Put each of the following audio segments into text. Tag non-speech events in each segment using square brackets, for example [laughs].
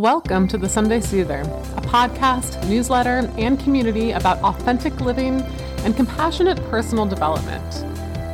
Welcome to the Sunday Soother, a podcast, newsletter, and community about authentic living and compassionate personal development.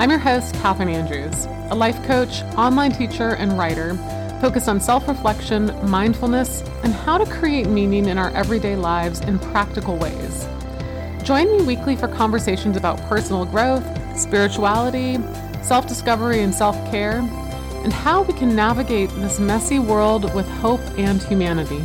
I'm your host, Catherine Andrews, a life coach, online teacher, and writer focused on self reflection, mindfulness, and how to create meaning in our everyday lives in practical ways. Join me weekly for conversations about personal growth, spirituality, self discovery, and self care, and how we can navigate this messy world with hope and humanity.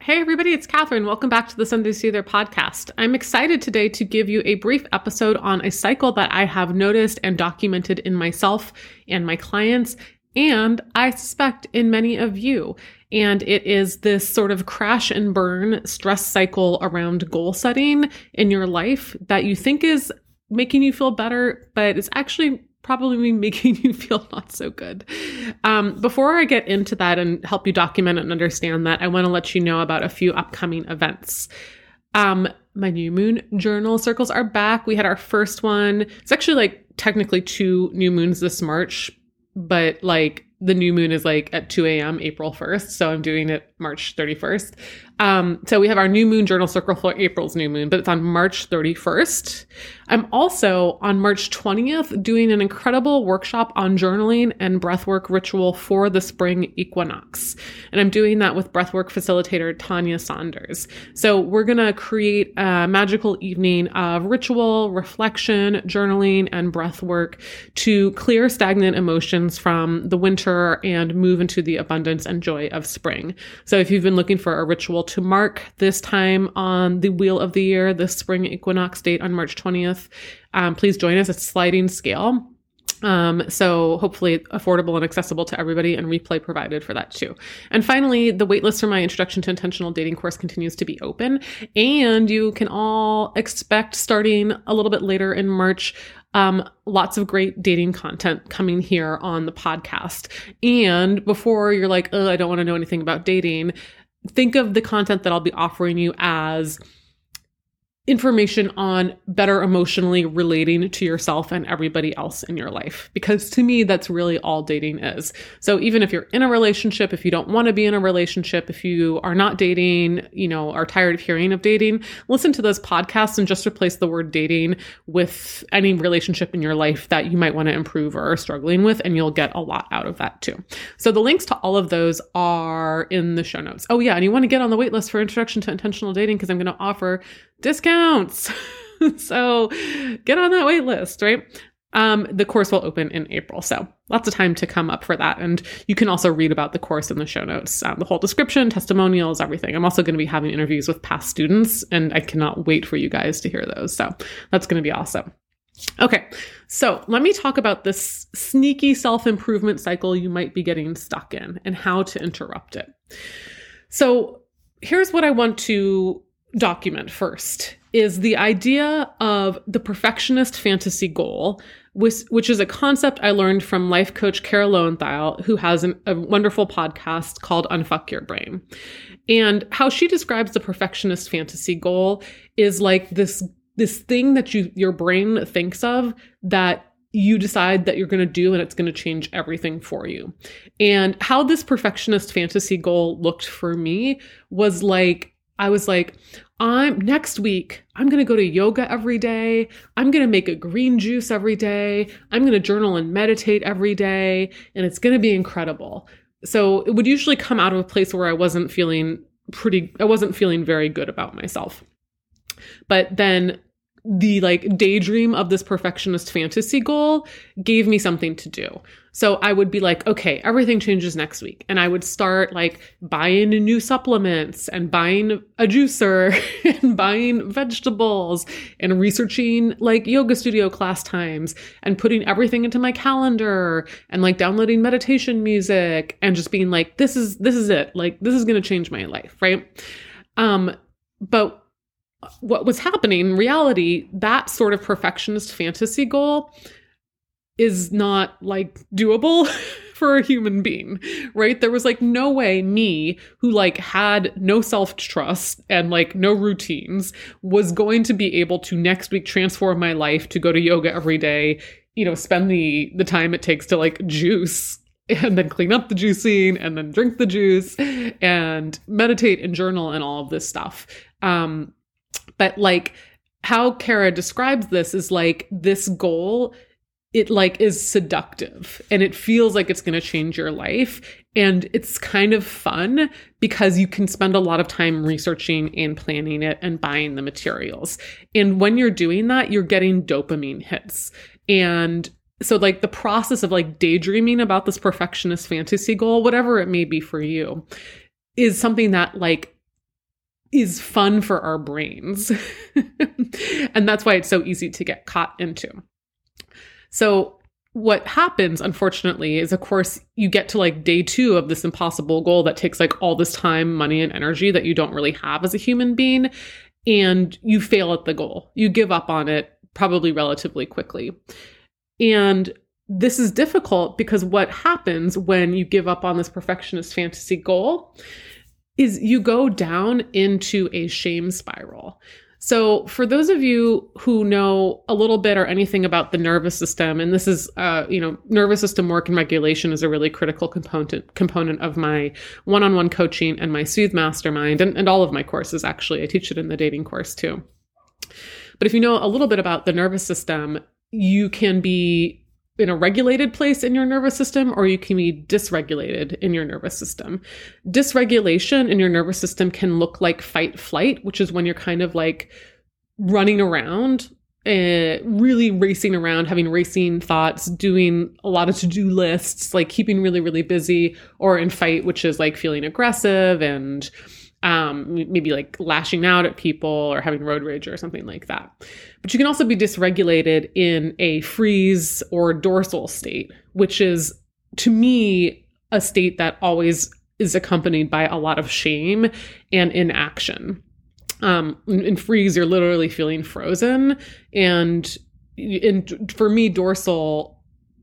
Hey, everybody, it's Catherine. Welcome back to the Sunday Soother podcast. I'm excited today to give you a brief episode on a cycle that I have noticed and documented in myself and my clients, and I suspect in many of you. And it is this sort of crash and burn stress cycle around goal setting in your life that you think is making you feel better, but it's actually probably [laughs] making you feel not so good. Um, before I get into that and help you document and understand that, I want to let you know about a few upcoming events. Um, my new moon journal circles are back. We had our first one. It's actually like technically two new moons this March, but like the new moon is like at 2 a.m. April 1st. So I'm doing it March 31st. Um, so we have our new moon journal circle for April's new moon, but it's on March 31st. I'm also on March 20th doing an incredible workshop on journaling and breathwork ritual for the spring equinox. And I'm doing that with breathwork facilitator Tanya Saunders. So we're going to create a magical evening of ritual, reflection, journaling, and breathwork to clear stagnant emotions from the winter and move into the abundance and joy of spring. So if you've been looking for a ritual to mark this time on the wheel of the year, the spring equinox date on March 20th. Um, please join us. It's sliding scale. Um, so hopefully affordable and accessible to everybody and replay provided for that too. And finally, the waitlist for my introduction to intentional dating course continues to be open and you can all expect starting a little bit later in March um, lots of great dating content coming here on the podcast. And before you're like, oh, I don't want to know anything about dating, think of the content that I'll be offering you as information on better emotionally relating to yourself and everybody else in your life. Because to me, that's really all dating is. So even if you're in a relationship, if you don't want to be in a relationship, if you are not dating, you know, are tired of hearing of dating, listen to those podcasts and just replace the word dating with any relationship in your life that you might want to improve or are struggling with, and you'll get a lot out of that too. So the links to all of those are in the show notes. Oh yeah, and you want to get on the waitlist for introduction to intentional dating because I'm going to offer discounts. [laughs] so get on that wait list, right? Um, the course will open in April. So lots of time to come up for that. And you can also read about the course in the show notes, um, the whole description, testimonials, everything. I'm also going to be having interviews with past students, and I cannot wait for you guys to hear those. So that's going to be awesome. Okay, so let me talk about this sneaky self improvement cycle you might be getting stuck in and how to interrupt it. So here's what I want to document first is the idea of the perfectionist fantasy goal, which, which is a concept I learned from life coach Kara Loewentheil, who has an, a wonderful podcast called Unfuck Your Brain. And how she describes the perfectionist fantasy goal is like this this thing that you your brain thinks of that you decide that you're going to do and it's going to change everything for you. And how this perfectionist fantasy goal looked for me was like I was like, I'm next week, I'm going to go to yoga every day. I'm going to make a green juice every day. I'm going to journal and meditate every day. And it's going to be incredible. So it would usually come out of a place where I wasn't feeling pretty, I wasn't feeling very good about myself. But then the like daydream of this perfectionist fantasy goal gave me something to do. So I would be like, okay, everything changes next week. And I would start like buying new supplements and buying a juicer [laughs] and buying vegetables and researching like yoga studio class times and putting everything into my calendar and like downloading meditation music and just being like, this is, this is it. Like, this is going to change my life. Right. Um, but what was happening in reality, that sort of perfectionist fantasy goal is not like doable [laughs] for a human being, right? There was like no way me who like had no self-trust and like no routines was going to be able to next week transform my life to go to yoga every day, you know, spend the the time it takes to like juice and then clean up the juicing and then drink the juice and meditate and journal and all of this stuff. Um, but like how Kara describes this is like this goal it like is seductive and it feels like it's going to change your life and it's kind of fun because you can spend a lot of time researching and planning it and buying the materials. And when you're doing that you're getting dopamine hits. And so like the process of like daydreaming about this perfectionist fantasy goal whatever it may be for you is something that like is fun for our brains. [laughs] And that's why it's so easy to get caught into. So what happens unfortunately is of course you get to like day 2 of this impossible goal that takes like all this time money and energy that you don't really have as a human being and you fail at the goal. You give up on it probably relatively quickly. And this is difficult because what happens when you give up on this perfectionist fantasy goal is you go down into a shame spiral. So, for those of you who know a little bit or anything about the nervous system, and this is, uh, you know, nervous system work and regulation is a really critical component component of my one-on-one coaching and my Soothe Mastermind, and, and all of my courses. Actually, I teach it in the dating course too. But if you know a little bit about the nervous system, you can be in a regulated place in your nervous system or you can be dysregulated in your nervous system. Dysregulation in your nervous system can look like fight flight, which is when you're kind of like running around uh, really racing around, having racing thoughts, doing a lot of to do lists, like keeping really, really busy, or in fight, which is like feeling aggressive and um, maybe like lashing out at people or having road rage or something like that. But you can also be dysregulated in a freeze or dorsal state, which is to me a state that always is accompanied by a lot of shame and inaction. Um, in, freeze, you're literally feeling frozen, and in, for me, dorsal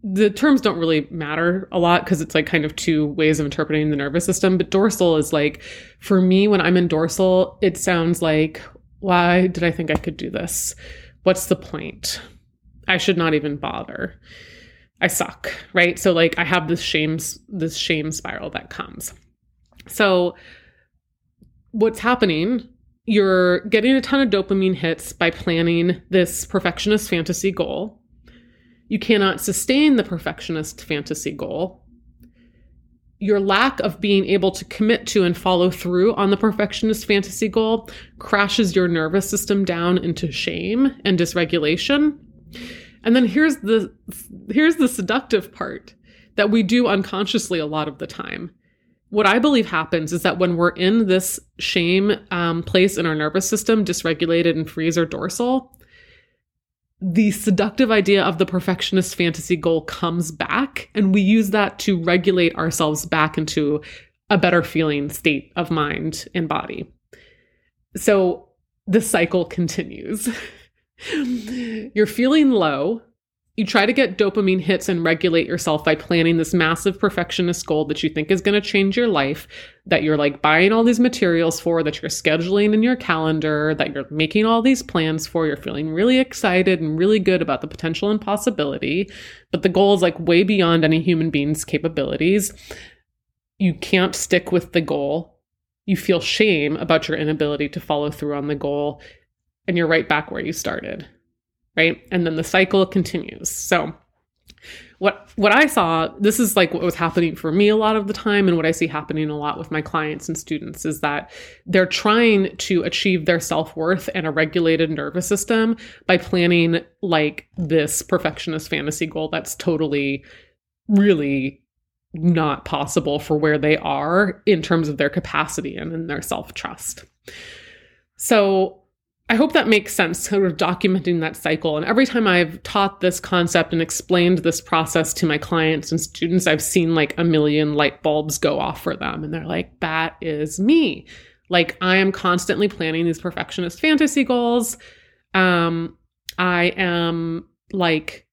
the terms don't really matter a lot because it's like kind of two ways of interpreting the nervous system. But dorsal is like, for me, when I'm in dorsal, it sounds like, why did I think I could do this? What's the point? I should not even bother. I suck, right? So like I have this shame this shame spiral that comes. So what's happening you're getting a ton of dopamine hits by planning this perfectionist fantasy goal you cannot sustain the perfectionist fantasy goal. Your lack of being able to commit to and follow through on the perfectionist fantasy goal crashes your nervous system down into shame and dysregulation. And then here's the here's the seductive part that we do unconsciously a lot of the time. What I believe happens is that when we're in this shame um, place in our nervous system, dysregulated and freeze or dorsal, the seductive idea of the perfectionist fantasy goal comes back, and we use that to regulate ourselves back into a better feeling state of mind and body. So the cycle continues. [laughs] You're feeling low, you try to get dopamine hits and regulate yourself by planning this massive perfectionist goal that you think is going to change your life, that you're like buying all these materials for, that you're scheduling in your calendar, that you're making all these plans for. You're feeling really excited and really good about the potential and possibility, but the goal is like way beyond any human being's capabilities. You can't stick with the goal. You feel shame about your inability to follow through on the goal, and you're right back where you started right? And then the cycle continues. So what what I saw, this is like what was happening for me a lot of the time and what I see happening a lot with my clients and students is that they're trying to achieve their self-worth and a regulated nervous system by planning like this perfectionist fantasy goal that's totally really not possible for where they are in terms of their capacity and in their self-trust. So I hope that makes sense, sort of documenting that cycle. And every time I've taught this concept and explained this process to my clients and students, I've seen like a million light bulbs go off for them. And they're like, that is me. Like, I am constantly planning these perfectionist fantasy goals. Um, I am like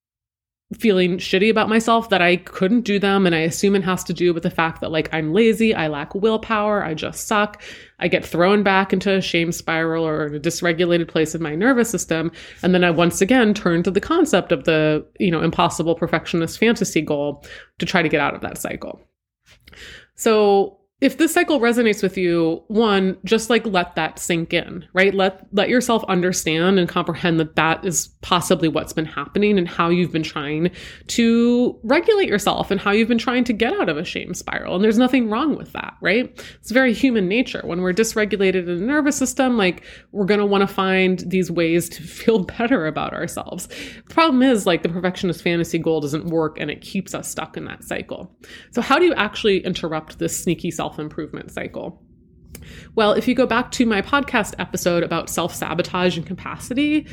feeling shitty about myself that I couldn't do them. And I assume it has to do with the fact that, like, I'm lazy, I lack willpower, I just suck. I get thrown back into a shame spiral or a dysregulated place in my nervous system. And then I once again turn to the concept of the, you know, impossible perfectionist fantasy goal to try to get out of that cycle. So if this cycle resonates with you one just like let that sink in right? Let let yourself understand and comprehend that that is possibly what's been happening and how you've been trying to regulate yourself and how you've been trying to get out of a shame spiral. And there's nothing wrong with that right? It's very human nature. When we're dysregulated in the nervous system like we're going to want to find these ways to [laughs] feel better about ourselves. The problem is like the perfectionist fantasy goal doesn't work and it keeps us stuck in that cycle. So how do you actually interrupt this sneaky self self improvement cycle? Well, if you go back to my podcast episode about self sabotage and capacity,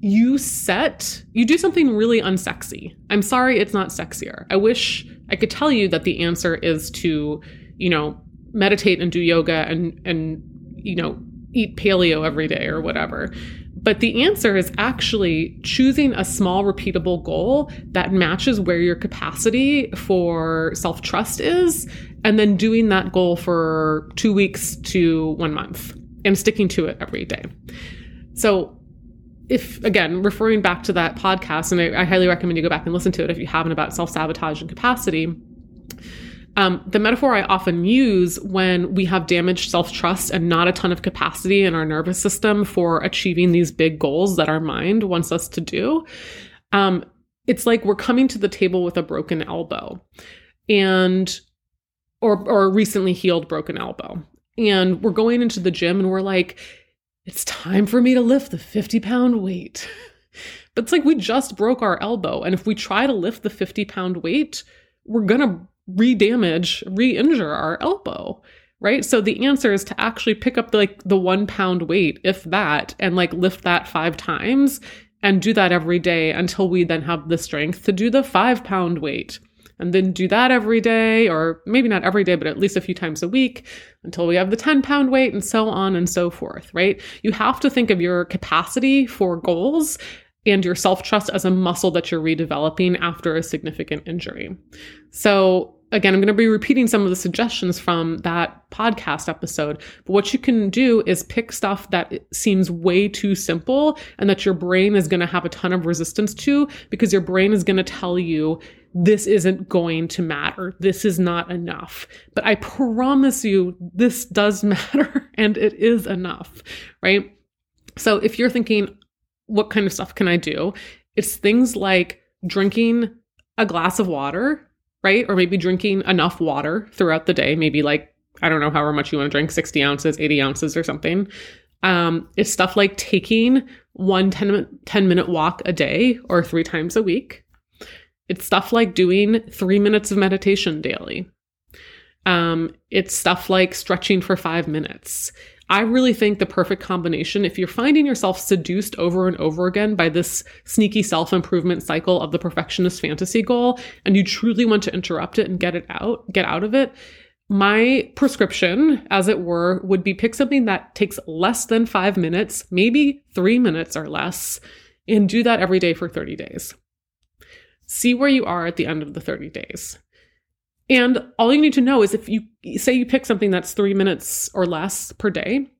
you set, you do something really unsexy. I'm sorry it's not sexier. I wish I could tell you that the answer is to, you know, meditate and do yoga and, and, you know, eat paleo every day or whatever. But the answer is actually choosing a small, repeatable goal that matches where your capacity for self trust is, and then doing that goal for two weeks to one month and sticking to it every day. So, if again, referring back to that podcast, and I, I highly recommend you go back and listen to it if you haven't about self sabotage and capacity um, the metaphor I often use when we have damaged self trust and not a ton of capacity in our nervous system for achieving these big goals that our mind wants us to do, um, it's like we're coming to the table with a broken elbow and or or a recently healed broken elbow. And we're going into the gym and we're like, it's time for me to lift the 50 pound weight. [laughs] but it's like we just broke our elbow. And if we try to lift the 50 pound weight, we're to re-damage, re-injure our elbow right? So the answer is to actually pick up the, like the one pound weight if that and like lift that five times and do that every day until we then have the strength to do the five pound weight. And then do that every day or maybe not every day but at least a few times a week until we have the 10 pound weight and so on and so forth right? You have to think of your capacity for goals and your self trust as a muscle that you're redeveloping after a significant injury. So, again, I'm going to be repeating some of the suggestions from that podcast episode. But what you can do is pick stuff that seems way too simple and that your brain is going to have a ton of resistance to because your brain is going to tell you this isn't going to matter. This is not enough. But I promise you, this does [laughs] matter and it is enough, right? So if you're thinking, what kind of stuff can I do? It's things like drinking a glass of water, right? Or maybe drinking enough water throughout the day, maybe like, I don't know however much you want to drink, 60 ounces, 80 ounces or something. Um, it's stuff like taking one 10, 10 minute walk a day or three times a week. It's stuff like doing three minutes of meditation daily. Um, it's stuff like stretching for five minutes. I really think the perfect combination, if you're finding yourself seduced over and over again by this sneaky self improvement cycle of the perfectionist fantasy goal, and you truly want to interrupt it and get it out, get out of it, my prescription, as it were, would be pick something that takes less than five minutes, maybe three minutes or less, and do that every day for 30 days. See where you are at the end of the 30 days. And all you need to know is if you say you pick something that's three minutes or less per day,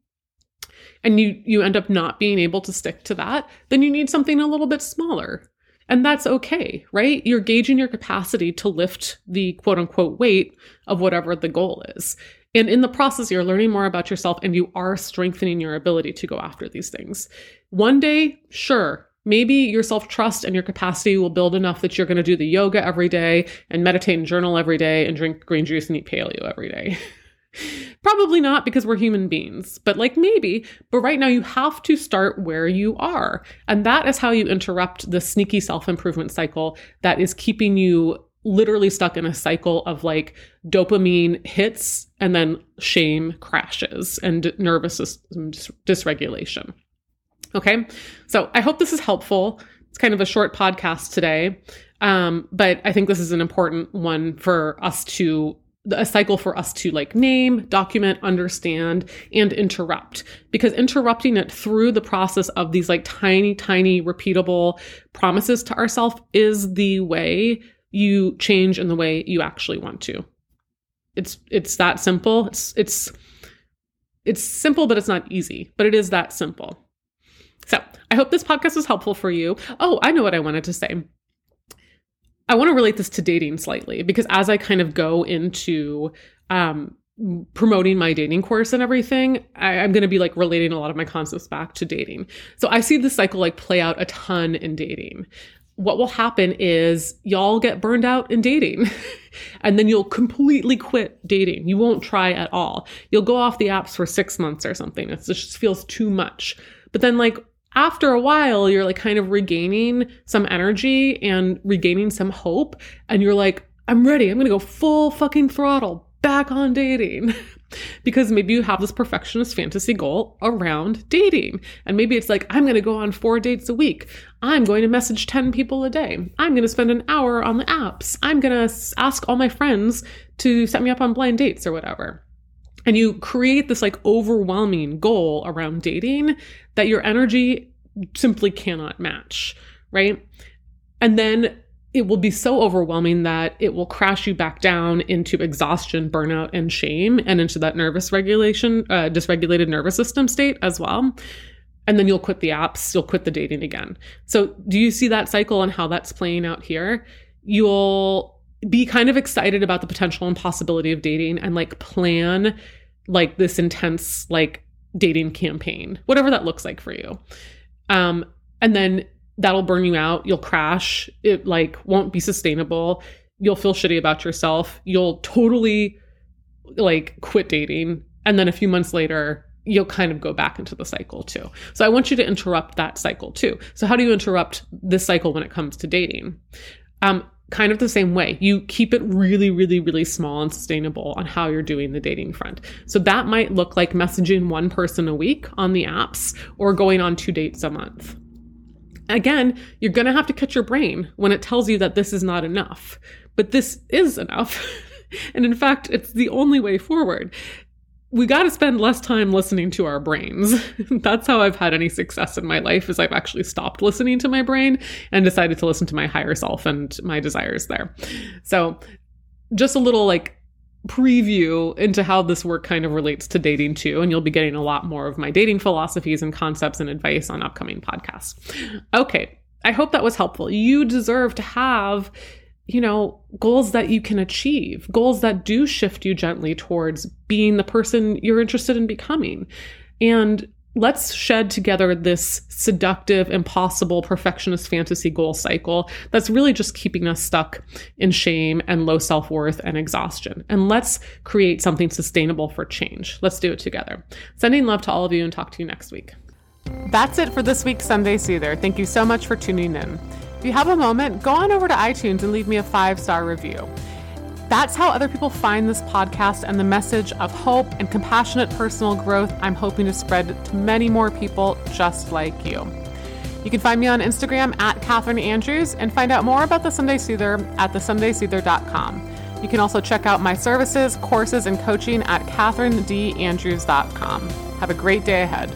and you you end up not being able to stick to that, then you need something a little bit smaller. And that's okay, right? You're gauging your capacity to lift the quote unquote weight of whatever the goal is. And in the process, you're learning more about yourself and you are strengthening your ability to go after these things. One day, sure, Maybe your self trust and your capacity will build enough that you're going to do the yoga every day and meditate and journal every day and drink green juice and eat paleo every day. [laughs] Probably not because we're human beings, but like maybe. But right now, you have to start where you are. And that is how you interrupt the sneaky self improvement cycle that is keeping you literally stuck in a cycle of like dopamine hits and then shame crashes and nervous system dysregulation. Okay. So I hope this is helpful. It's kind of a short podcast today. Um, but I think this is an important one for us to a cycle for us to like name, document, understand, and interrupt. Because interrupting it through the process of these like tiny, tiny, repeatable promises to ourselves is the way you change in the way you actually want to. It's it's that simple. It's it's it's simple, but it's not easy. But it is that simple. So I hope this podcast was helpful for you. Oh, I know what I wanted to say. I want to relate this to dating slightly because as I kind of go into um, promoting my dating course and everything, I, am going to be like relating a lot of my concepts back to dating. So I see this cycle like play out a ton in dating. What will happen is y'all get burned out in dating [laughs] and then you'll completely quit dating. You won't try at all. You'll go off the apps for six months or something. It just feels too much. But then, like, after a while, you're like kind of regaining some energy and regaining some hope. And you're like, I'm ready. I'm going to go full fucking throttle back on dating. [laughs] because maybe you have this perfectionist fantasy goal around dating. And maybe it's like, I'm going to go on four dates a week. I'm going to message 10 people a day. I'm going to spend an hour on the apps. I'm going to ask all my friends to set me up on blind dates or whatever and you create this like overwhelming goal around dating that your energy simply cannot match, right? And then it will be so overwhelming that it will crash you back down into exhaustion, burnout, and shame, and into that nervous regulation, uh, dysregulated nervous system state as well. And then you'll quit the apps, you'll quit the dating again. So, do you see that cycle and how that's playing out here? You'll be kind of excited about the potential and possibility of dating and like plan like this intense like dating campaign whatever that looks like for you um and then that'll burn you out you'll crash it like won't be sustainable you'll feel shitty about yourself you'll totally like quit dating and then a few months later you'll kind of go back into the cycle too. So I want you to interrupt that cycle too. So how do you interrupt this cycle when it comes to dating? Um, kind of the same way. You keep it really, really, really small and sustainable on how you're doing the dating front. So that might look like messaging one person a week on the apps or going on two dates a month. Again, you're going to have to catch your brain when it tells you that this is not enough, but this is enough. [laughs] and in fact, it's the only way forward we got to spend less time listening to our brains. [laughs] That's how I've had any success in my life is I've actually stopped listening to my brain and decided to listen to my higher self and my desires there. So, just a little like preview into how this work kind of relates to dating too and you'll be getting a lot more of my dating philosophies and concepts and advice on upcoming podcasts. Okay, I hope that was helpful. You deserve to have you know, goals that you can achieve, goals that do shift you gently towards being the person you're interested in becoming. And let's shed together this seductive, impossible, perfectionist fantasy goal cycle that's really just keeping us stuck in shame and low self worth and exhaustion. And let's create something sustainable for change. Let's do it together. Sending love to all of you and talk to you next week. That's it for this week's Sunday Soother. Thank you so much for tuning in. If you have a moment, go on over to iTunes and leave me a five star review. That's how other people find this podcast and the message of hope and compassionate personal growth I'm hoping to spread to many more people just like you. You can find me on Instagram at Catherine Andrews and find out more about the Sunday Soother at thesundaysoother.com. You can also check out my services, courses, and coaching at catherinedandrews.com. Have a great day ahead.